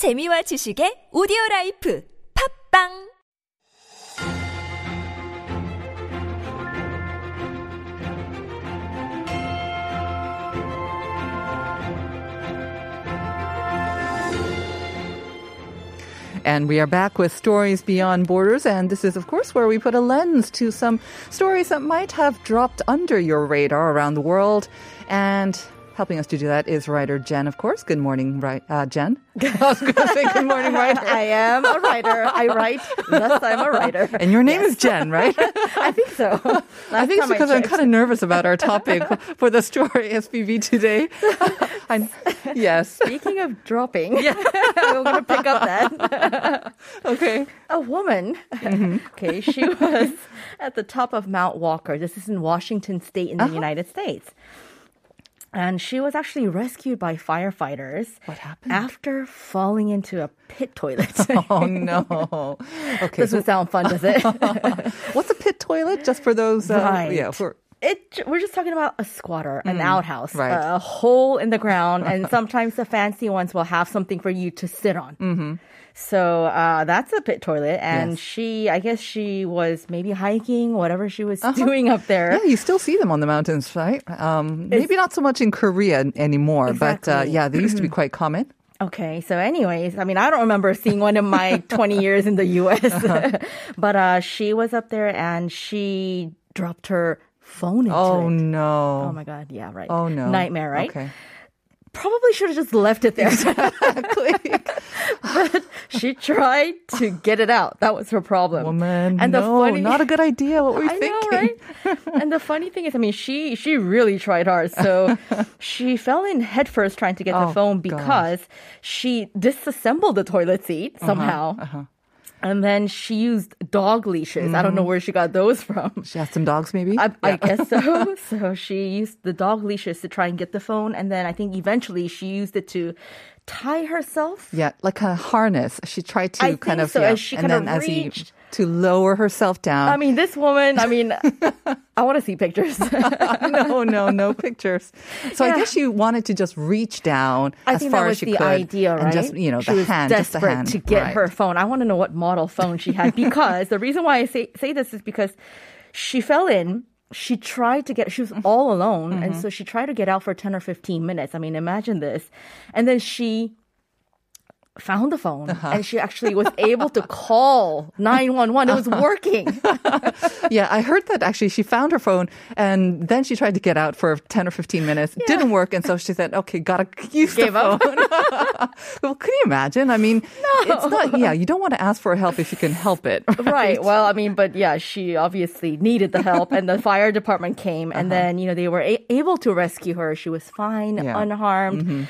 재미와 지식의 오디오 라이프 팝빵 And we are back with Stories Beyond Borders. And this is, of course, where we put a lens to some stories that might have dropped under your radar around the world. And helping us to do that is writer Jen, of course. Good morning, right, uh, Jen. I was going to say good morning, writer. I am a writer. I write. Yes, I'm a writer. And your name is Jen, right? I think so. I think it's because I'm kind of nervous about our topic for the story SPV today. I, yes. Speaking of dropping, we're going to pick up that. Okay. A woman, okay, she was at the top of Mount Walker. This is in Washington State in the United States. And she was actually rescued by firefighters. What happened? After falling into a pit toilet. Oh no. Okay. Doesn't sound fun, does it? what's a pit toilet? Just for those. Uh, Right. Yeah. For It, we're just talking about a squatter, an outhouse, Mm, right. a hole in the ground, and sometimes the fancy ones will have something for you to sit on. Mm-hmm. So uh, that's a pit toilet, and Yes. she, I guess she was maybe hiking, whatever she was doing up there. Uh-huh. Yeah, you still see them on the mountains, right? Um, maybe not so much in Korea anymore, but uh, yeah, they used to be quite common. Okay, so anyways, I mean, I don't remember seeing one in my 20 years in the U.S., Uh-huh. but uh, she was up there and she dropped her phone into Oh it. no! Oh my god, yeah, right. Oh no! Nightmare, right? Okay. Probably should have just left it there. Exactly. but she tried to get it out. That was her problem. Woman, and the no, funny, not a good idea. What were you I thinking? know, right? and the funny thing is, I mean, she she really tried hard. So she fell in headfirst trying to get Oh, the phone gosh. because she disassembled the toilet seat Uh-huh, somehow. And then she used dog leashes. I don't Mm-hmm. know where she got those from. She had some dogs, maybe. I, I guess so. So she used the dog leashes to try and get the phone, and then I think eventually she used it to tie herself. Yeah, like a harness. She tried to I kind of so, yeah, as she and kind then of as he reached- to lower herself down. I mean, this woman. I mean, I want to see pictures. no, no, no pictures. So I guess she wanted to just reach down I as far as she the could, idea, right? and just you know she the hand, just the desperate hand to get Right. her phone. I want to know what model phone she had because the reason why I say say this is because she fell in. She tried to get. She was all alone, and Mm-hmm. so she tried to get out for ten or fifteen minutes. I mean, imagine this, and then she found the phone Uh-huh. and she actually was able to call 911 it was working Yeah, I heard that actually she found her phone and then she tried to get out for 10 or 15 minutes. Didn't work. And so she said, okay, gotta use Gave the up. phone. well, can you imagine? I mean, it's not, yeah, you don't want to ask for help if you can help it. Right. Well, I mean, but yeah, she obviously needed the help, and the fire department came, and then you know they were a- able to rescue her. She was fine, Uh-huh. Yeah. Mm-hmm.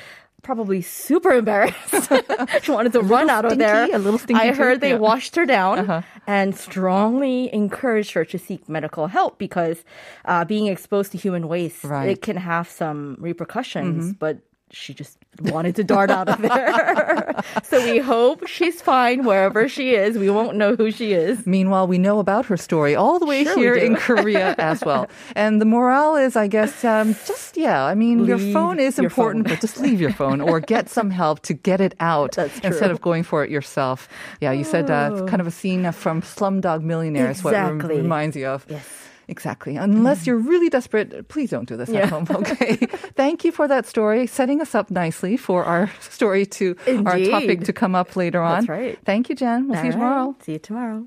Probably super embarrassed. she wanted to run out of there. a little stinky I heard they yeah. Uh-huh. washed her down and strongly encouraged her to seek medical help because uh, being exposed to human waste Right. it can have some repercussions. But she just wanted to dart out of there. so we hope she's fine wherever she is. We won't know who she is. Meanwhile, we know about her story all the way Sure here in Korea as well. And the morale is, I guess, um, just, yeah, I mean, your phone is your important, phone. but just leave your phone or get some help to get it out instead of going for it yourself. Yeah, you said uh, kind of a scene from Slumdog Millionaire is what rem- reminds you of. Yes. Exactly. Unless mm. you're really desperate, please don't do this Yeah. at home. Okay. Thank you for that story, setting us up nicely for our story to our topic to come up later on. That's right. Thank you, Jen. We'll see you All right. tomorrow. See you tomorrow.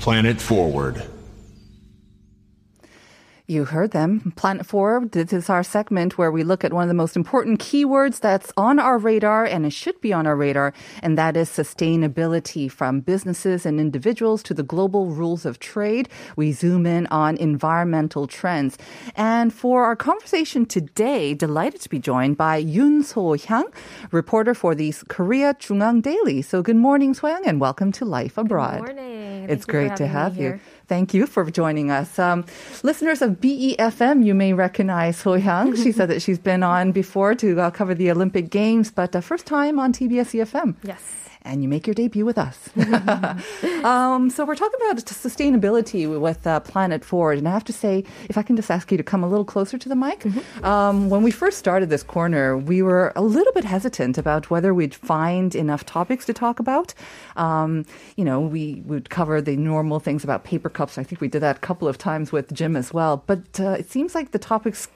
Planet Forward. You heard them. Planet Forward. This is our segment where we look at one of the most important keywords that's on our radar and it should be on our radar, and that is sustainability from businesses and individuals to the global rules of trade. We zoom in on environmental trends. And for our conversation today, delighted to be joined by Yoon So-young, reporter for the Korea JoongAng Daily. So good morning, So-hyang, and welcome to Life Abroad. Good morning. It's Thank great to have you. Thank you for joining us. Um, listeners of BEFM, you may recognize Ho Hyang. She said that she's been on before to uh, cover the Olympic Games, but uh, first time on TBS EFM. Yes. And you make your debut with us. um, so we're talking about sustainability with uh, Planet Forward, and I have to say, if I can just ask you to come a little closer to the mic. Um, when we first started this corner, we were a little bit hesitant about whether we'd find enough topics to talk about. Um, you know, we would cover the normal things about paper cups. I think we did that a couple of times with Jim as well. But uh, it seems like the topics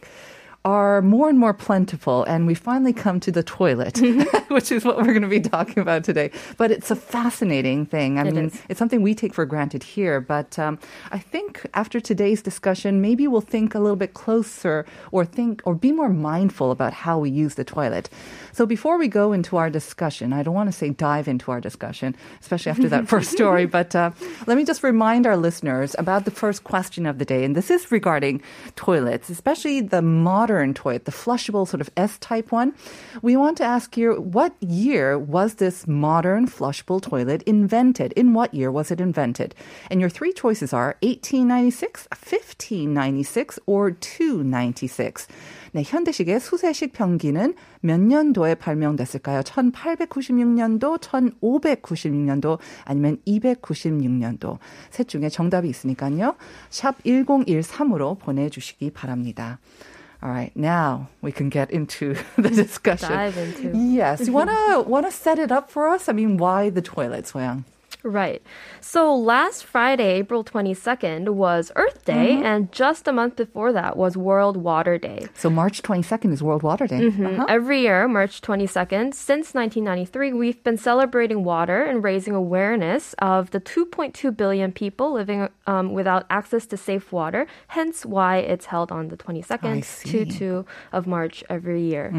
are more and more plentiful, and we finally come to the toilet, which is what we're going to be talking about today. But it's a fascinating thing. I It mean, is. it's something we take for granted here, but um, I think after today's discussion, maybe we'll think a little bit closer or think or be more mindful about how we use the toilet. So before we go into our discussion, I don't want to say dive into our discussion, especially after that first story, but uh, let me just remind our listeners about the first question of the day. And this is regarding toilets, especially the modern toilet, the flushable sort of S type one. We want to ask you, what year was this modern flushable toilet invented? In what year was it invented? And your three choices are 1896, 1596, or 296. 네, 현대식의 수세식 변기는 몇 년도에 발명됐을까요? 1896년도, 1596년도, 아니면 296년도. 셋 중에 정답이 있으니까요. 샵 1013으로 보내주시기 바랍니다. All right, now we can get into the discussion. Dive into. Yes, you wanna wanna set it up for us? I mean, why the toilet, 소영? Right. So last Friday, April 22nd, was Earth Day, Mm-hmm. and just a month before that was World Water Day. So March 22nd is World Water Day. Uh-huh. Every year, March 22nd, since 1993, we've been celebrating water and raising awareness of the 2.2 billion people living um, without access to safe water, hence why it's held on the 22nd see. to 2 of March every year.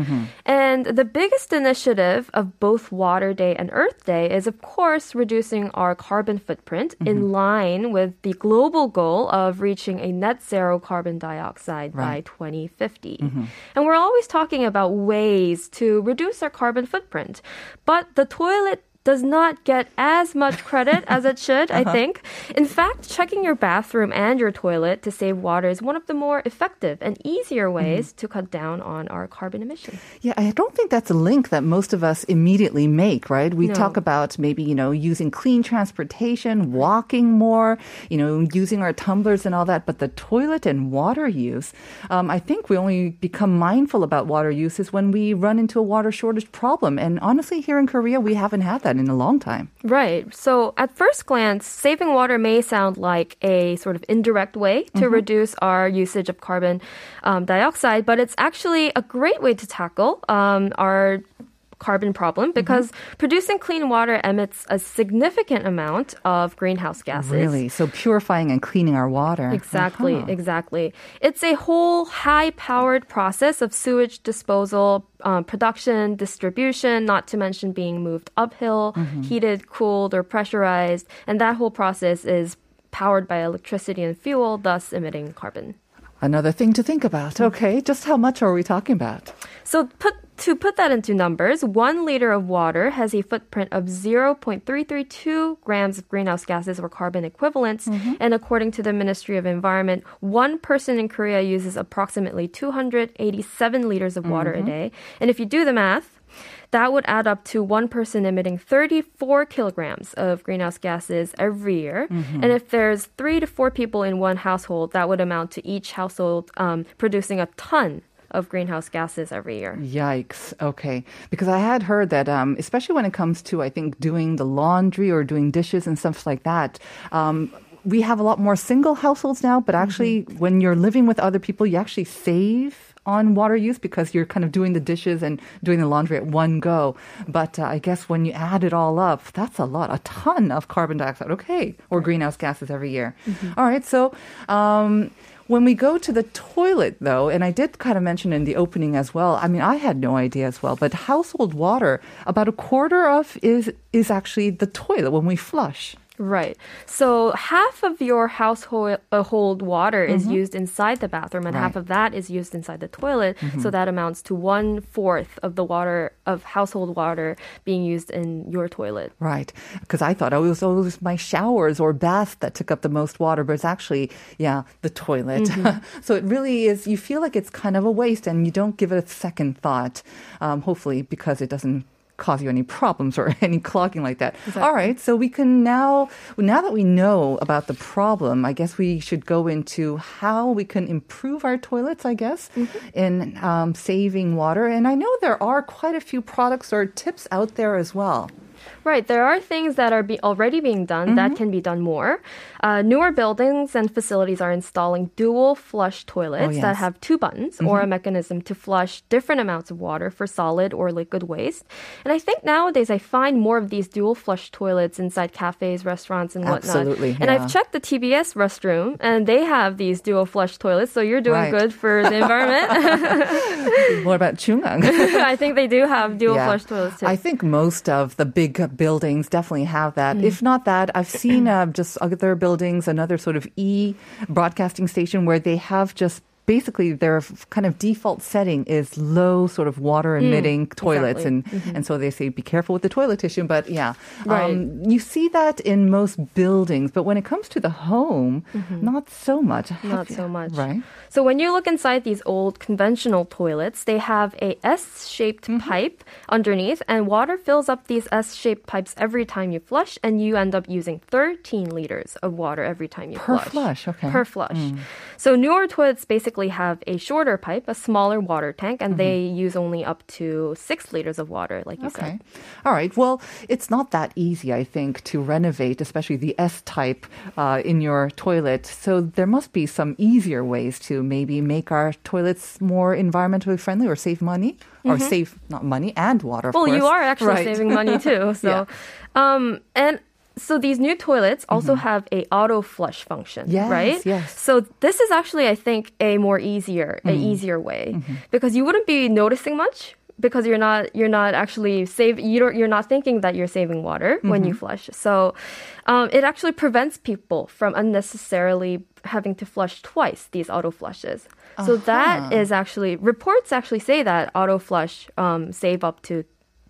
And the biggest initiative of both Water Day and Earth Day is, of course, reducing our carbon footprint in mm-hmm. line with the global goal of reaching a net zero carbon dioxide by Right. 2050. Mm-hmm. And we're always talking about ways to reduce our carbon footprint. But the toilet does not get as much credit as it should, I think. In fact, checking your bathroom and your toilet to save water is one of the more effective and easier ways to cut down on our carbon emissions. Yeah, I don't think that's a link that most of us immediately make, right? We No. talk about maybe, you know, using clean transportation, walking more, you know, using our tumblers and all that, but the toilet and water use, um, I think we only become mindful about water use is when we run into a water shortage problem. And honestly, here in Korea, we haven't had that in a long time. Right. So at first glance, saving water may sound like a sort of indirect way to reduce our usage of carbon um, dioxide, but it's actually a great way to tackle um, our carbon problem because producing clean water emits a significant amount of greenhouse gases. Really? So purifying and cleaning our water. Exactly, Uh-huh. exactly. It's a whole high powered process of sewage disposal, um, production, distribution, not to mention being moved uphill, heated, cooled, or pressurized. And that whole process is powered by electricity and fuel, thus emitting carbon. Another thing to think about. Okay, just how much are we talking about? So put to put that into numbers, one liter of water has a footprint of 0.332 grams of greenhouse gases or carbon equivalents. Mm-hmm. And according to the Ministry of Environment, one person in Korea uses approximately 287 liters of water Mm-hmm. a day. And if you do the math, that would add up to one person emitting 34 kilograms of greenhouse gases every year. Mm-hmm. And if there's three to four people in one household, that would amount to each household um, producing a ton of greenhouse gases every year. Yikes. Okay. Because I had heard that, um, especially when it comes to, I think, doing the laundry or doing dishes and stuff like that, um, we have a lot more single households now, but actually, when you're living with other people, you actually save on water use because you're kind of doing the dishes and doing the laundry at one go. But uh, I guess when you add it all up, that's a lot, a ton of carbon dioxide. Okay. Or greenhouse gases every year. All right. So, um, when we go to the toilet, though, and I did kind of mention in the opening as well. I mean, I had no idea as well, but household water, about a quarter of is is actually the toilet when we flush. Right. So half of your household uh, water is used inside the bathroom, and half Mm-hmm. Of that is used inside the toilet. So that amounts to one fourth of the water of household water being used in your toilet. Right. Because I thought oh, it was always my showers or bath that took up the most water, but it's actually, yeah, the toilet. so it really is, you feel like it's kind of a waste and you don't give it a second thought, um, hopefully, because it doesn't cause you any problems or any clogging like that. All right, so we can now, now that we know about the problem, I guess we should go into how we can improve our toilets, I guess, in um, saving water. And I know there are quite a few products or tips out there as well. Right. There are things that are be- already being done that can be done more. Uh, newer buildings and facilities are installing dual flush toilets that yes. have two buttons or a mechanism to flush different amounts of water for solid or liquid waste. And I think nowadays I find more of these dual flush toilets inside cafes, restaurants, and whatnot. Absolutely, And. I've checked the TBS restroom, and they have these dual flush toilets. So you're doing Right. good for the environment. What about JoongAng? I think they do have dual Yeah. flush toilets too. I think most of the big buildings definitely have that. Mm. If not that, I've seen uh, just other buildings, another sort of e broadcasting station where they have just basically their kind of default setting is low sort of water emitting toilets Mm, exactly. and and so they say be careful with the toilet tissue but yeah Right. um, you see that in most buildings but when it comes to the home not so much Mm-hmm. Not so much. right So when you look inside these old conventional toilets, they have a S-shaped Mm-hmm. pipe underneath and water fills up these S-shaped pipes every time you flush and you end up using 13 liters of water every time you flush. Per flush. flush, okay. Per flush. So newer toilets basically have a shorter pipe, a smaller water tank, and they use only up to 6 liters of water like you Okay. said. All right. Well, it's not that easy, I think, to renovate, especially the S type uh, in your toilet. So there must be some easier ways to maybe make our toilets more environmentally friendly or save money or save not money and water. Mm-hmm. Well, you are actually Right. saving money too. So, um, and so these new toilets also have a auto flush function, Mm-hmm. Yes, right? yes. So this is actually, I think, a more easier, a easier way Mm-hmm. because you wouldn't be noticing much because you're not you're not actually save you don't you're not thinking that you're saving water when Mm-hmm. you flush. So um, it actually prevents people from unnecessarily having to flush twice these auto flushes. So that is actually reports actually say that auto flush um, save up to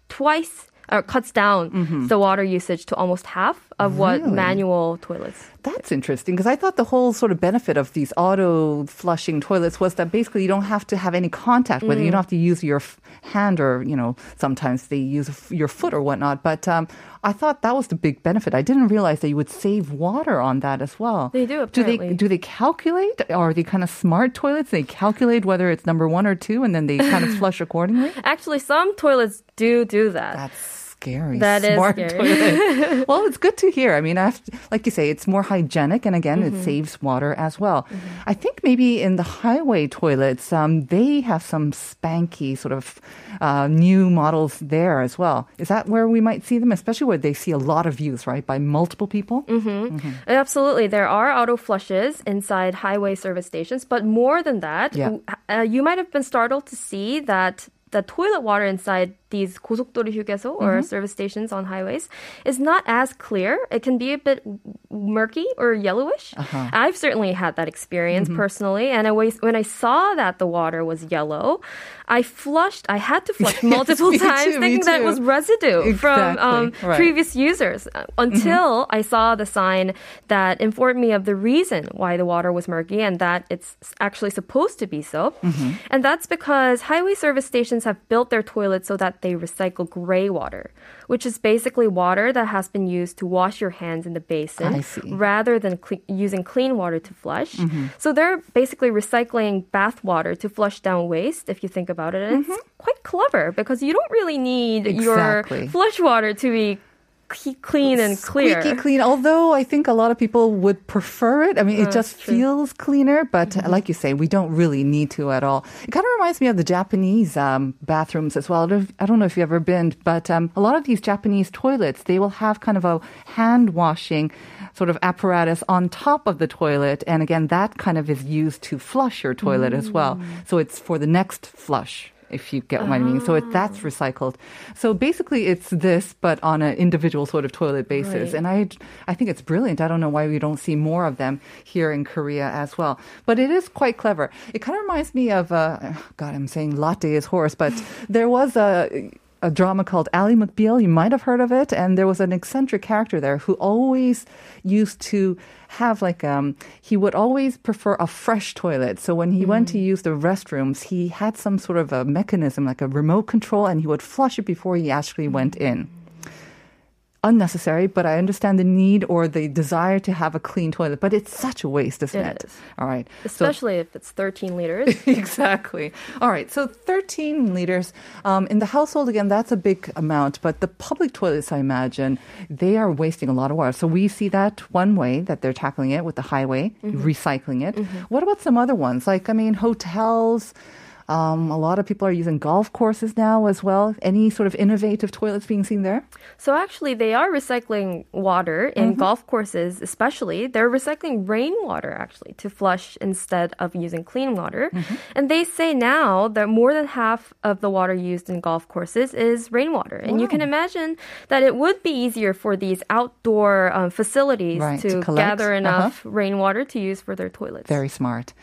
twice or cuts down the water usage to almost half of what Mm-hmm. Really? manual toilets. That's interesting because I thought the whole sort of benefit of these auto flushing toilets was that basically you don't have to have any contact with it. You don't have to use your f- hand or, you know, sometimes they use f- your foot or whatnot. But um, I thought that was the big benefit. I didn't realize that you would save water on that as well. They do, Do they, apparently. do they calculate? Are they kind of smart toilets? They calculate whether it's number one or two and then they kind of flush accordingly? Actually, some toilets do do that. That's scary. That is Smart scary. toilet. well, it's good to hear. I mean, have like you say, it's more hygienic, and again, Mm-hmm. it saves water as well. I think maybe in the highway toilets, um, they have some spanky sort of uh, new models there as well. Is that where we might see them, especially where they see a lot of use, right, by multiple people? Mm-hmm. Absolutely. There are auto flushes inside highway service stations, but more than that, Yeah. uh, you might have been startled to see that the toilet water inside these 고속도로 휴게소 or Mm-hmm. service stations on highways is not as clear. It can be a bit murky or yellowish. Uh-huh. I've certainly had that experience Mm-hmm. personally. And I was, when I saw that the water was yellow, I flushed. I had to flush multiple me times, too, me thinking that it too. was residue from um, Exactly, right. previous users uh, until I saw the sign that informed me of the reason why the water was murky and that it's actually supposed to be so. And that's because highway service stations have built their toilets so that they recycle gray water, which is basically water that has been used to wash your hands in the basin rather than cle- using clean water to flush. Mm-hmm. So they're basically recycling bath water to flush down waste, if you think about it. And it's mm-hmm. quite clever because you don't really need Exactly. your flush water to be clean and clear. Squeaky clean. Although I think a lot of people would prefer it. I mean, it just true. feels cleaner. But uh, like you say, we don't really need to at all. It kind of reminds me of the Japanese um, bathrooms as well. I don't- know if you've ever been, but um, a lot of these Japanese toilets, they will have kind of a hand washing sort of apparatus on top of the toilet. And again, that kind of is used to flush your toilet as well. So it's for the next flush. If you get what I mean. So it, that's recycled. So basically it's this, but on an individual sort of toilet basis. Right. And I, I think it's brilliant. I don't know why we don't see more of them here in Korea as well. But it is quite clever. It kind of reminds me of, uh, God, I'm saying latte is horse, but there was a, a drama called Ally McBeal. You might have heard of it. And there was an eccentric character there who always used to have like, um, he would always prefer a fresh toilet. So when he went to use the restrooms, he had some sort of a mechanism, like a remote control, and he would flush it before he actually went in unnecessary, but I understand the need or the desire to have a clean toilet. But it's such a waste, isn't It it? is. All right. So- Especially if it's 13 liters. exactly. All right. So 13 liters. Um, in the household, again, that's a big amount. But the public toilets, I imagine, they are wasting a lot of water. So we see that one way that they're tackling it with the highway, recycling it. What about some other ones? Like, I mean, hotels. Um, a lot of people are using golf courses now as well. Any sort of innovative toilets being seen there? So actually, they are recycling water in golf courses, especially. They're recycling rainwater actually to flush instead of using clean water. And they say now that more than half of the water used in golf courses is rainwater. And you can imagine that it would be easier for these outdoor um, facilities Right, to, to gather Uh-huh. enough rainwater to use for their toilets. Very smart.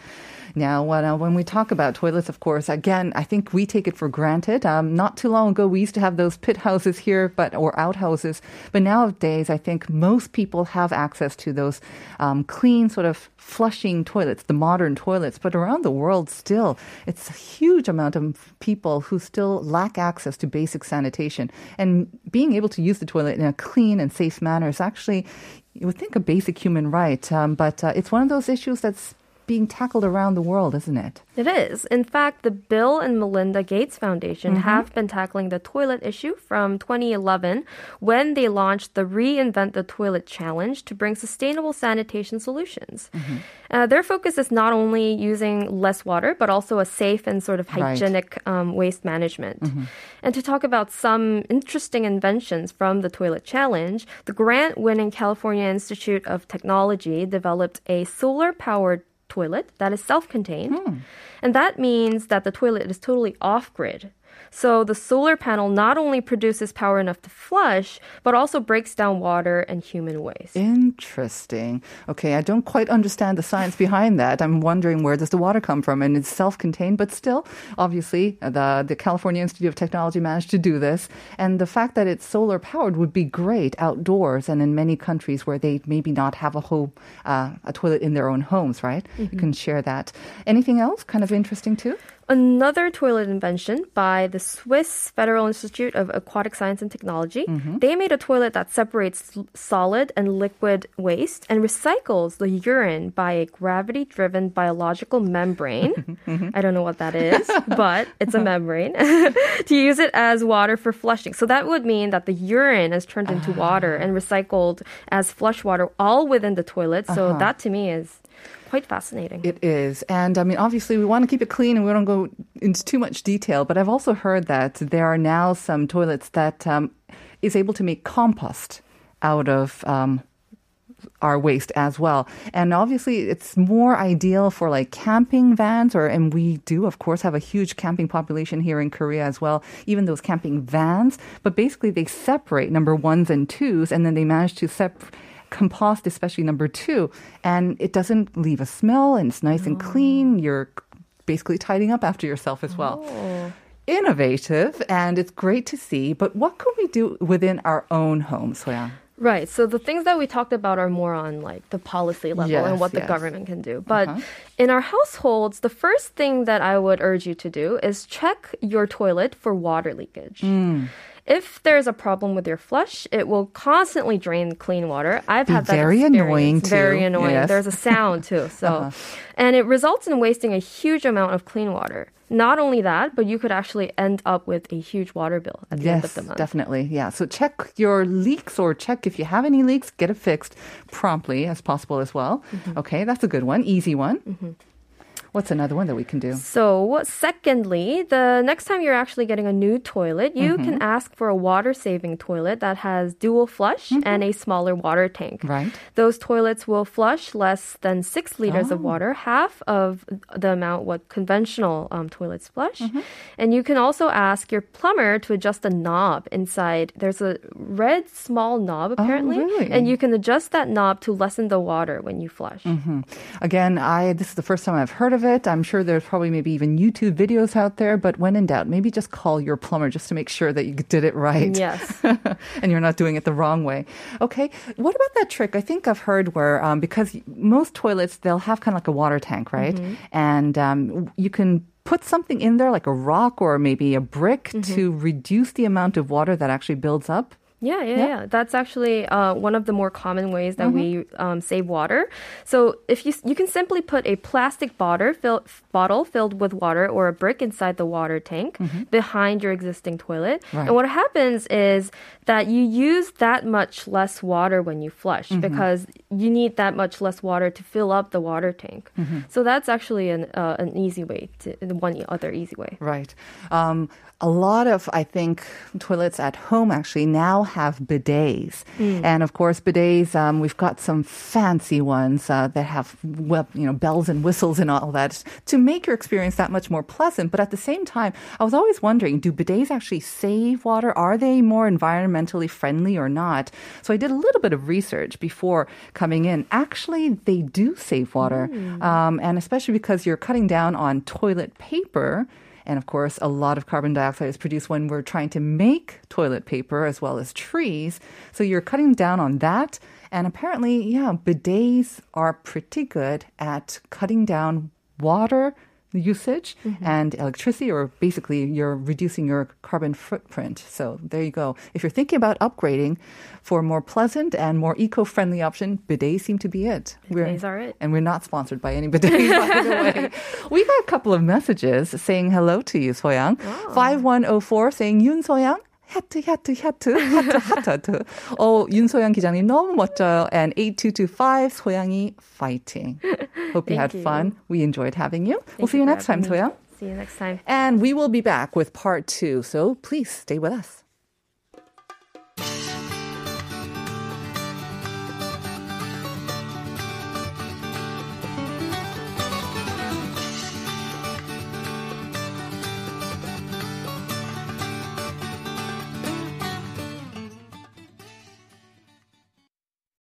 Now, when, uh, when we talk about toilets, of course, again, I think we take it for granted. Um, not too long ago, we used to have those pit houses here, but or outhouses. But nowadays, I think most people have access to those um, clean, sort of flushing toilets, the modern toilets. But around the world, still, it's a huge amount of people who still lack access to basic sanitation. And being able to use the toilet in a clean and safe manner is actually, you would think, a basic human right. Um, but uh, it's one of those issues that's being tackled around the world, isn't it? It is. In fact, the Bill and Melinda Gates Foundation have been tackling the toilet issue from 2011 when they launched the Reinvent the Toilet Challenge to bring sustainable sanitation solutions. Uh, their focus is not only using less water, but also a safe and sort of Right. hygienic um, waste management. And to talk about some interesting inventions from the Toilet Challenge, the grant winning California Institute of Technology developed a solar powered toilet that is self contained. Hmm. And that means that the toilet is totally off grid. So the solar panel not only produces power enough to flush, but also breaks down water and human waste. Interesting. Okay, I don't quite understand the science behind that. I'm wondering where does the water come from, and it's self-contained, but still, obviously, the the California Institute of Technology managed to do this, and the fact that it's solar powered would be great outdoors and in many countries where they maybe not have a whole uh, a toilet in their own homes. Right? You can share that. Anything else? Kind of interesting too. Another toilet invention by the Swiss Federal Institute of Aquatic Science and Technology. Mm-hmm. They made a toilet that separates solid and liquid waste and recycles the urine by a gravity driven biological membrane. Mm-hmm. I don't know what that is, but it's a uh-huh. membrane to use it as water for flushing. So that would mean that the urine is turned into water and ah. recycled as flush water all within the toilet. So uh-huh. that to me is quite fascinating. It is. And I mean, obviously, we want to keep it clean and we don't go into too much detail. But I've also heard that there are now some toilets that um, is able to make compost out of. Um, our waste as well. And obviously it's more ideal for like camping vans or and we do of course have a huge camping population here in Korea as well, even those camping vans, but basically they separate number ones and twos and then they manage to sep- compost, especially number two, and it doesn't leave a smell and it's nice and clean. You're basically tidying up after yourself as well. Innovative, and it's great to see. But what can we do within our own home, Soyang? Right. So the things that we talked about are more on like the policy level Yes, and what the government can do. But Uh-huh. in our households, the first thing that I would urge you to do is check your toilet for water leakage. Hmm. If there's a problem with your flush, it will constantly drain clean water. I've had that very experience. annoying, too. Very annoying. Yes. There's a sound too. So, Uh-huh. and it results in wasting a huge amount of clean water. Not only that, but you could actually end up with a huge water bill at the end of the month. definitely. Yeah. So check your leaks or check if you have any leaks, get it fixed promptly as possible as well. Mm-hmm. Okay, that's a good one. Easy one. What's another one that we can do? So, secondly, the next time you're actually getting a new toilet, you Mm-hmm. can ask for a water saving toilet that has dual flush and a smaller water tank. Mm-hmm. Right. Those toilets will flush less than six liters of Oh. water, half of the amount what conventional um, toilets flush. Mm-hmm. And you can also ask your plumber to adjust the knob inside. There's a red small knob apparently, Oh, really? and you can adjust that knob to lessen the water when you flush. Again, I this is the first time I've heard of it. I'm sure there's probably maybe even YouTube videos out there, but when in doubt, maybe just call your plumber just to make sure that you did it right. Yes. and you're not doing it the wrong way. Okay. What about that trick? I think I've heard where um, because most toilets they'll have kind of like a water tank, right? And um, you can put something in there like a rock or maybe a brick to reduce the amount of water that actually builds up. Yeah, yeah, Yeah. Mm-hmm. yeah. That's actually uh, one of the more common ways that we um, save water. So if you you can simply put a plastic bottle fill, bottle filled with water or a brick inside the water tank behind your existing toilet, Mm-hmm. Right. and what happens is that you use that much less water when you flush Mm-hmm. because you need that much less water to fill up the water tank. Mm-hmm. So that's actually an uh, an easy way to one other easy way. Right. Um, a lot of, I think, toilets at home actually now have bidets. And of course, bidets, um, we've got some fancy ones uh, that have, well, you know, bells and whistles and all that to make your experience that much more pleasant. But at the same time, I was always wondering, do bidets actually save water? Are they more environmentally friendly or not? So I did a little bit of research before coming in. Actually, they do save water. Um, and especially because you're cutting down on toilet paper. And of course, a lot of carbon dioxide is produced when we're trying to make toilet paper as well as trees. So you're cutting down on that. And apparently, yeah, bidets are pretty good at cutting down water usage mm-hmm. and electricity, or basically you're reducing your carbon footprint. So there you go. If you're thinking about upgrading for a more pleasant and more eco-friendly option, bidets seem to be it. Bidets are it. And we're not sponsored by any bidets, by the way. We got a couple of messages saying hello to you, Soyang. 5104 saying Yun Soyang. 하트, 하트, 하트, 하트, 하트, 하트. 어, 윤소영 기자님 너무 멋져요. And 8225, 소양이 fighting. Hope you had Thank you. fun. We enjoyed having you. we'll Thank see you for next time, having me. Soyang. See you next time. And we will be back with part two. So please stay with us.